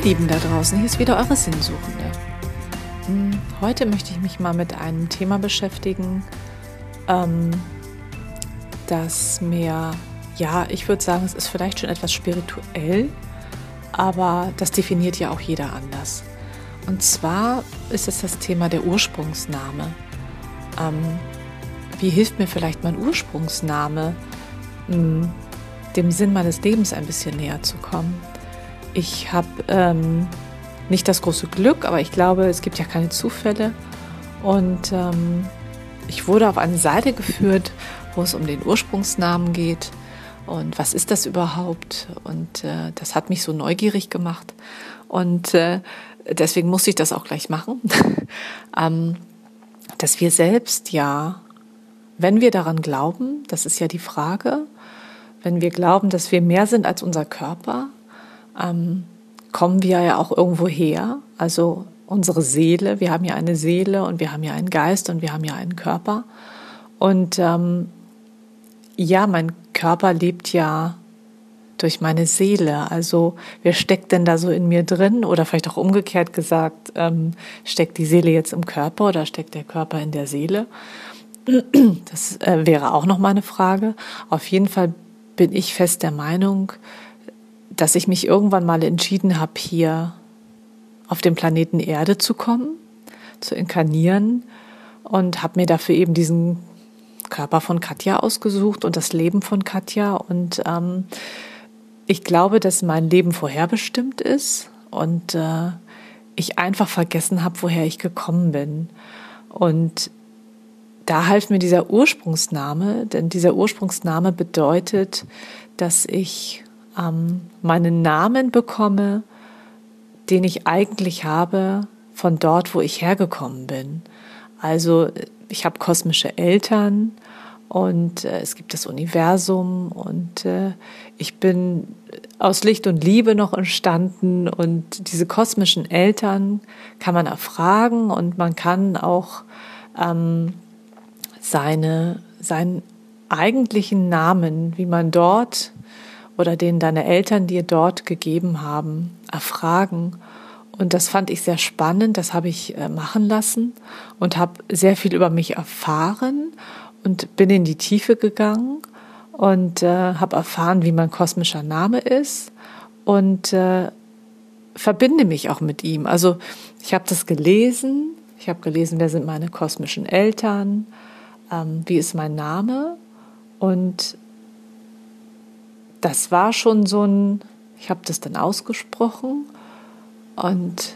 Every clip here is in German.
Ihr Lieben da draußen, hier ist wieder eure Sinnsuchende. Hm, heute möchte ich mich mal mit einem Thema beschäftigen, ähm, das mir, ja, ich würde sagen, es ist vielleicht schon etwas spirituell, aber das definiert ja auch jeder anders. Und zwar ist es das Thema der Ursprungsname. Ähm, wie hilft mir vielleicht mein Ursprungsname, hm, dem Sinn meines Lebens ein bisschen näher zu kommen? Ich habe ähm, nicht das große Glück, aber ich glaube, es gibt ja keine Zufälle. Und ähm, ich wurde auf eine Seite geführt, wo es um den Ursprungsnamen geht und was ist das überhaupt. Und äh, das hat mich so neugierig gemacht. Und äh, deswegen musste ich das auch gleich machen, ähm, dass wir selbst ja, wenn wir daran glauben, das ist ja die Frage, wenn wir glauben, dass wir mehr sind als unser Körper, ähm, kommen wir ja auch irgendwo her. Also unsere Seele, wir haben ja eine Seele und wir haben ja einen Geist und wir haben ja einen Körper. Und ähm, ja, mein Körper lebt ja durch meine Seele. Also wer steckt denn da so in mir drin? Oder vielleicht auch umgekehrt gesagt, ähm, steckt die Seele jetzt im Körper oder steckt der Körper in der Seele? Das äh, wäre auch noch mal eine Frage. Auf jeden Fall bin ich fest der Meinung, dass ich mich irgendwann mal entschieden habe, hier auf dem Planeten Erde zu kommen, zu inkarnieren und habe mir dafür eben diesen Körper von Katja ausgesucht und das Leben von Katja. Und ähm, ich glaube, dass mein Leben vorherbestimmt ist und äh, ich einfach vergessen habe, woher ich gekommen bin. Und da half mir dieser Ursprungsname, denn dieser Ursprungsname bedeutet, dass ich ähm, meinen Namen bekomme, den ich eigentlich habe von dort, wo ich hergekommen bin. Also ich habe kosmische Eltern und äh, es gibt das Universum und äh, ich bin aus Licht und Liebe noch entstanden und diese kosmischen Eltern kann man erfragen und man kann auch ähm, seine, seinen eigentlichen Namen, wie man dort oder den deine Eltern dir dort gegeben haben, erfragen. Und das fand ich sehr spannend, das habe ich äh, machen lassen und habe sehr viel über mich erfahren und bin in die Tiefe gegangen und äh, habe erfahren, wie mein kosmischer Name ist und äh, verbinde mich auch mit ihm. Also ich habe das gelesen, ich habe gelesen, wer sind meine kosmischen Eltern, ähm, wie ist mein Name und das war schon so ein, ich habe das dann ausgesprochen und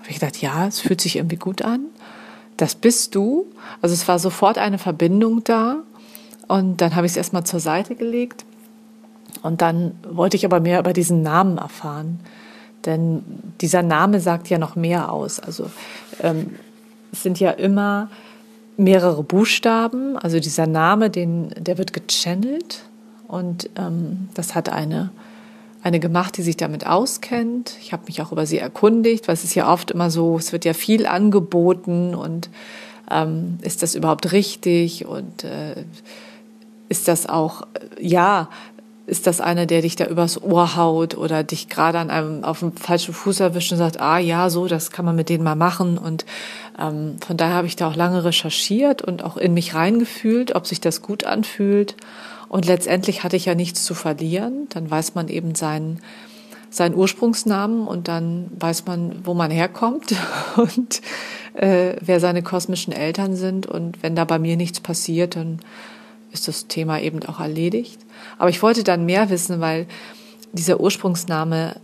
habe gedacht, ja, es fühlt sich irgendwie gut an. Das bist du. Also es war sofort eine Verbindung da. Und dann habe ich es erstmal zur Seite gelegt. Und dann wollte ich aber mehr über diesen Namen erfahren. Denn dieser Name sagt ja noch mehr aus. Also ähm, es sind ja immer mehrere Buchstaben. Also dieser Name, den, der wird gechannelt und ähm, das hat eine, eine gemacht, die sich damit auskennt. Ich habe mich auch über sie erkundigt, weil es ist ja oft immer so, es wird ja viel angeboten und ähm, ist das überhaupt richtig und äh, ist das auch, ja, ist das einer, der dich da übers Ohr haut oder dich gerade an einem auf dem falschen Fuß erwischt und sagt, ah ja, so, das kann man mit denen mal machen. Und ähm, von daher habe ich da auch lange recherchiert und auch in mich reingefühlt, ob sich das gut anfühlt. Und letztendlich hatte ich ja nichts zu verlieren. Dann weiß man eben seinen, seinen Ursprungsnamen und dann weiß man, wo man herkommt und äh, wer seine kosmischen Eltern sind. Und wenn da bei mir nichts passiert, dann ist das Thema eben auch erledigt. Aber ich wollte dann mehr wissen, weil dieser Ursprungsname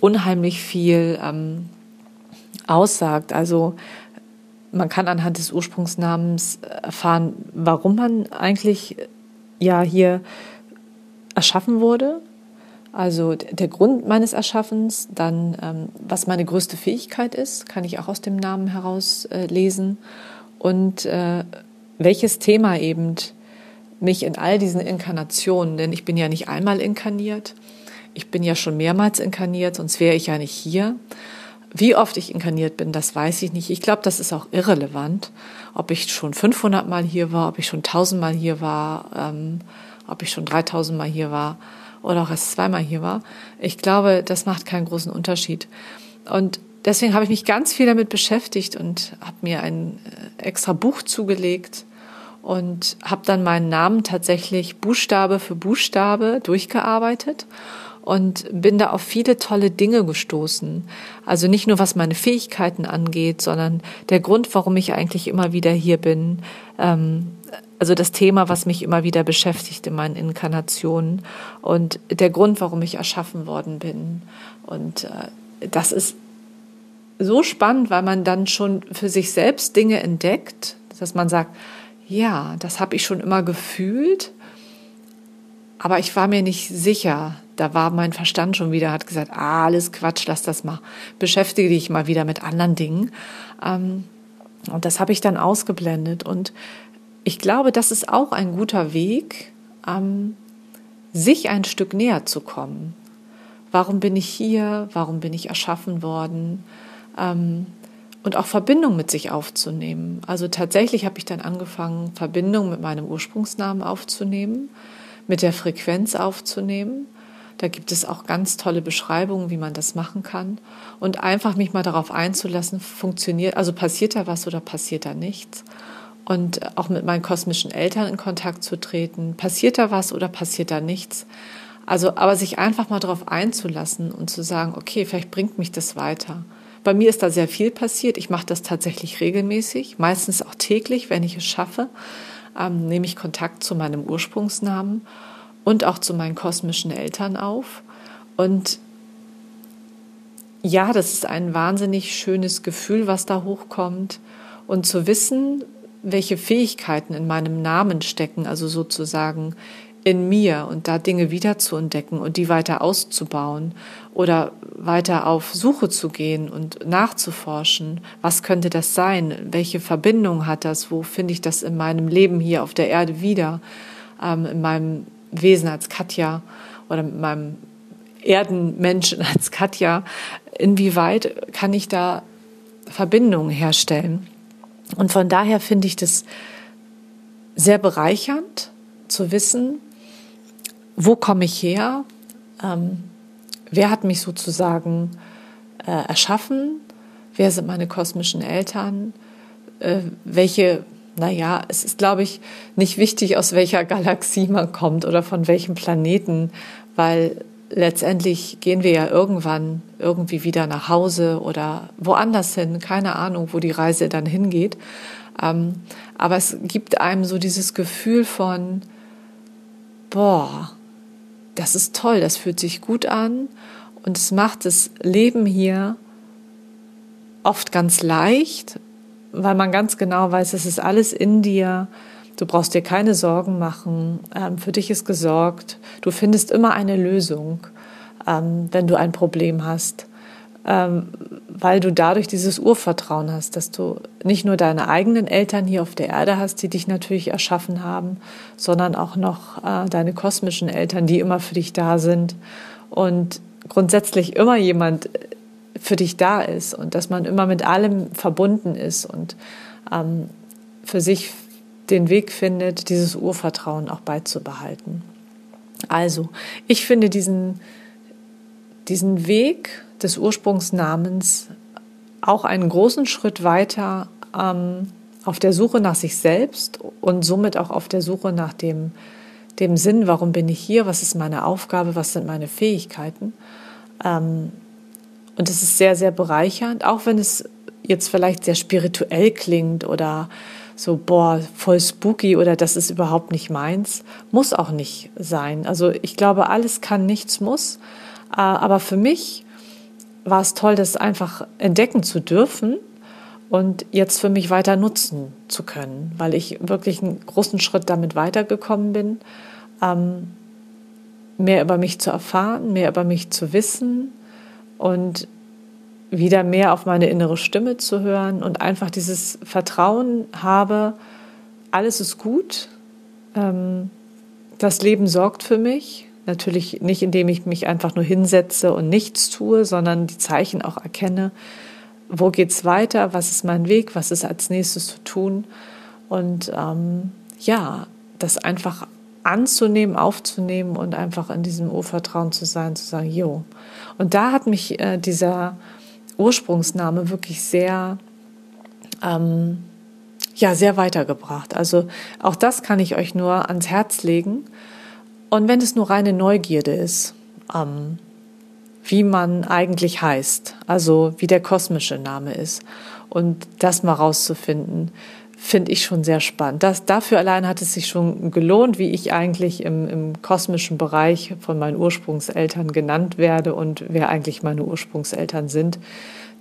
unheimlich viel ähm, aussagt. Also man kann anhand des Ursprungsnamens erfahren, warum man eigentlich ja hier erschaffen wurde. Also der Grund meines Erschaffens, dann ähm, was meine größte Fähigkeit ist, kann ich auch aus dem Namen heraus äh, lesen und äh, welches Thema eben mich in all diesen Inkarnationen, denn ich bin ja nicht einmal inkarniert, ich bin ja schon mehrmals inkarniert, sonst wäre ich ja nicht hier. Wie oft ich inkarniert bin, das weiß ich nicht. Ich glaube, das ist auch irrelevant, ob ich schon 500 Mal hier war, ob ich schon 1000 Mal hier war, ähm, ob ich schon 3000 Mal hier war oder auch erst zweimal hier war. Ich glaube, das macht keinen großen Unterschied. Und deswegen habe ich mich ganz viel damit beschäftigt und habe mir ein äh, extra Buch zugelegt und habe dann meinen Namen tatsächlich Buchstabe für Buchstabe durchgearbeitet und bin da auf viele tolle Dinge gestoßen. Also nicht nur was meine Fähigkeiten angeht, sondern der Grund, warum ich eigentlich immer wieder hier bin. Ähm, also das Thema, was mich immer wieder beschäftigt in meinen Inkarnationen und der Grund, warum ich erschaffen worden bin. Und äh, das ist so spannend, weil man dann schon für sich selbst Dinge entdeckt, dass man sagt, ja, das habe ich schon immer gefühlt, aber ich war mir nicht sicher. Da war mein Verstand schon wieder, hat gesagt, ah, alles Quatsch, lass das mal. Beschäftige dich mal wieder mit anderen Dingen. Ähm, und das habe ich dann ausgeblendet. Und ich glaube, das ist auch ein guter Weg, ähm, sich ein Stück näher zu kommen. Warum bin ich hier? Warum bin ich erschaffen worden? Ähm, und auch Verbindung mit sich aufzunehmen. Also tatsächlich habe ich dann angefangen, Verbindung mit meinem Ursprungsnamen aufzunehmen, mit der Frequenz aufzunehmen. Da gibt es auch ganz tolle Beschreibungen, wie man das machen kann. Und einfach mich mal darauf einzulassen, funktioniert, also passiert da was oder passiert da nichts. Und auch mit meinen kosmischen Eltern in Kontakt zu treten. Passiert da was oder passiert da nichts? Also, aber sich einfach mal darauf einzulassen und zu sagen, okay, vielleicht bringt mich das weiter. Bei mir ist da sehr viel passiert. Ich mache das tatsächlich regelmäßig, meistens auch täglich, wenn ich es schaffe. Ähm, nehme ich Kontakt zu meinem Ursprungsnamen und auch zu meinen kosmischen Eltern auf. Und ja, das ist ein wahnsinnig schönes Gefühl, was da hochkommt. Und zu wissen, welche Fähigkeiten in meinem Namen stecken, also sozusagen in mir und da Dinge wieder zu entdecken und die weiter auszubauen oder weiter auf Suche zu gehen und nachzuforschen. Was könnte das sein? Welche Verbindung hat das? Wo finde ich das in meinem Leben hier auf der Erde wieder? Ähm, in meinem Wesen als Katja oder mit meinem Erdenmenschen als Katja. Inwieweit kann ich da Verbindungen herstellen? Und von daher finde ich das sehr bereichernd zu wissen, wo komme ich her? Ähm, wer hat mich sozusagen äh, erschaffen? Wer sind meine kosmischen Eltern? Äh, welche, naja, es ist, glaube ich, nicht wichtig, aus welcher Galaxie man kommt oder von welchem Planeten, weil letztendlich gehen wir ja irgendwann irgendwie wieder nach Hause oder woanders hin, keine Ahnung, wo die Reise dann hingeht. Ähm, aber es gibt einem so dieses Gefühl von, boah, das ist toll, das fühlt sich gut an und es macht das Leben hier oft ganz leicht, weil man ganz genau weiß, es ist alles in dir. Du brauchst dir keine Sorgen machen. Ähm, für dich ist gesorgt. Du findest immer eine Lösung, ähm, wenn du ein Problem hast. Ähm, weil du dadurch dieses Urvertrauen hast, dass du nicht nur deine eigenen Eltern hier auf der Erde hast, die dich natürlich erschaffen haben, sondern auch noch äh, deine kosmischen Eltern, die immer für dich da sind und grundsätzlich immer jemand für dich da ist und dass man immer mit allem verbunden ist und ähm, für sich den Weg findet, dieses Urvertrauen auch beizubehalten. Also, ich finde diesen, diesen Weg, des Ursprungsnamens auch einen großen Schritt weiter ähm, auf der Suche nach sich selbst und somit auch auf der Suche nach dem, dem Sinn, warum bin ich hier, was ist meine Aufgabe, was sind meine Fähigkeiten. Ähm, und es ist sehr, sehr bereichernd, auch wenn es jetzt vielleicht sehr spirituell klingt oder so, boah, voll spooky oder das ist überhaupt nicht meins, muss auch nicht sein. Also ich glaube, alles kann, nichts muss. Äh, aber für mich war es toll, das einfach entdecken zu dürfen und jetzt für mich weiter nutzen zu können, weil ich wirklich einen großen Schritt damit weitergekommen bin, ähm, mehr über mich zu erfahren, mehr über mich zu wissen und wieder mehr auf meine innere Stimme zu hören und einfach dieses Vertrauen habe, alles ist gut, ähm, das Leben sorgt für mich Natürlich nicht, indem ich mich einfach nur hinsetze und nichts tue, sondern die Zeichen auch erkenne. Wo geht's weiter? Was ist mein Weg? Was ist als nächstes zu tun? Und ähm, ja, das einfach anzunehmen, aufzunehmen und einfach in diesem Urvertrauen zu sein, zu sagen, jo. Und da hat mich äh, dieser Ursprungsname wirklich sehr, ähm, ja, sehr weitergebracht. Also auch das kann ich euch nur ans Herz legen. Und wenn es nur reine Neugierde ist, ähm, wie man eigentlich heißt, also wie der kosmische Name ist und das mal rauszufinden, finde ich schon sehr spannend. Das, dafür allein hat es sich schon gelohnt, wie ich eigentlich im, im kosmischen Bereich von meinen Ursprungseltern genannt werde und wer eigentlich meine Ursprungseltern sind.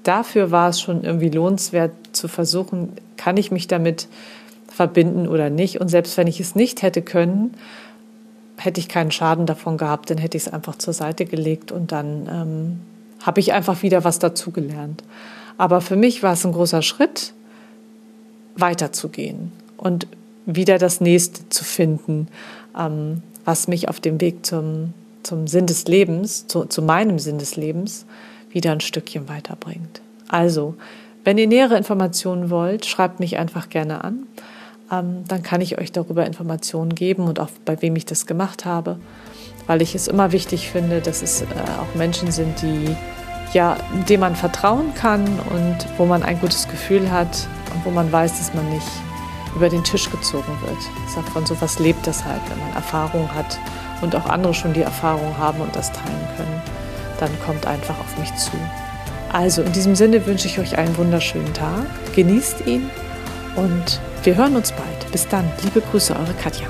Dafür war es schon irgendwie lohnenswert zu versuchen, kann ich mich damit verbinden oder nicht. Und selbst wenn ich es nicht hätte können, hätte ich keinen Schaden davon gehabt, dann hätte ich es einfach zur Seite gelegt und dann ähm, habe ich einfach wieder was dazugelernt. Aber für mich war es ein großer Schritt, weiterzugehen und wieder das nächste zu finden, ähm, was mich auf dem Weg zum, zum Sinn des Lebens, zu, zu meinem Sinn des Lebens, wieder ein Stückchen weiterbringt. Also, wenn ihr nähere Informationen wollt, schreibt mich einfach gerne an. Ähm, dann kann ich euch darüber Informationen geben und auch bei wem ich das gemacht habe, weil ich es immer wichtig finde, dass es äh, auch Menschen sind, die ja, dem man vertrauen kann und wo man ein gutes Gefühl hat, und wo man weiß, dass man nicht über den Tisch gezogen wird. Ich sage, von sowas lebt das halt, wenn man Erfahrung hat und auch andere schon die Erfahrung haben und das teilen können, dann kommt einfach auf mich zu. Also in diesem Sinne wünsche ich euch einen wunderschönen Tag, genießt ihn und wir hören uns bald. Bis dann, liebe Grüße, eure Katja.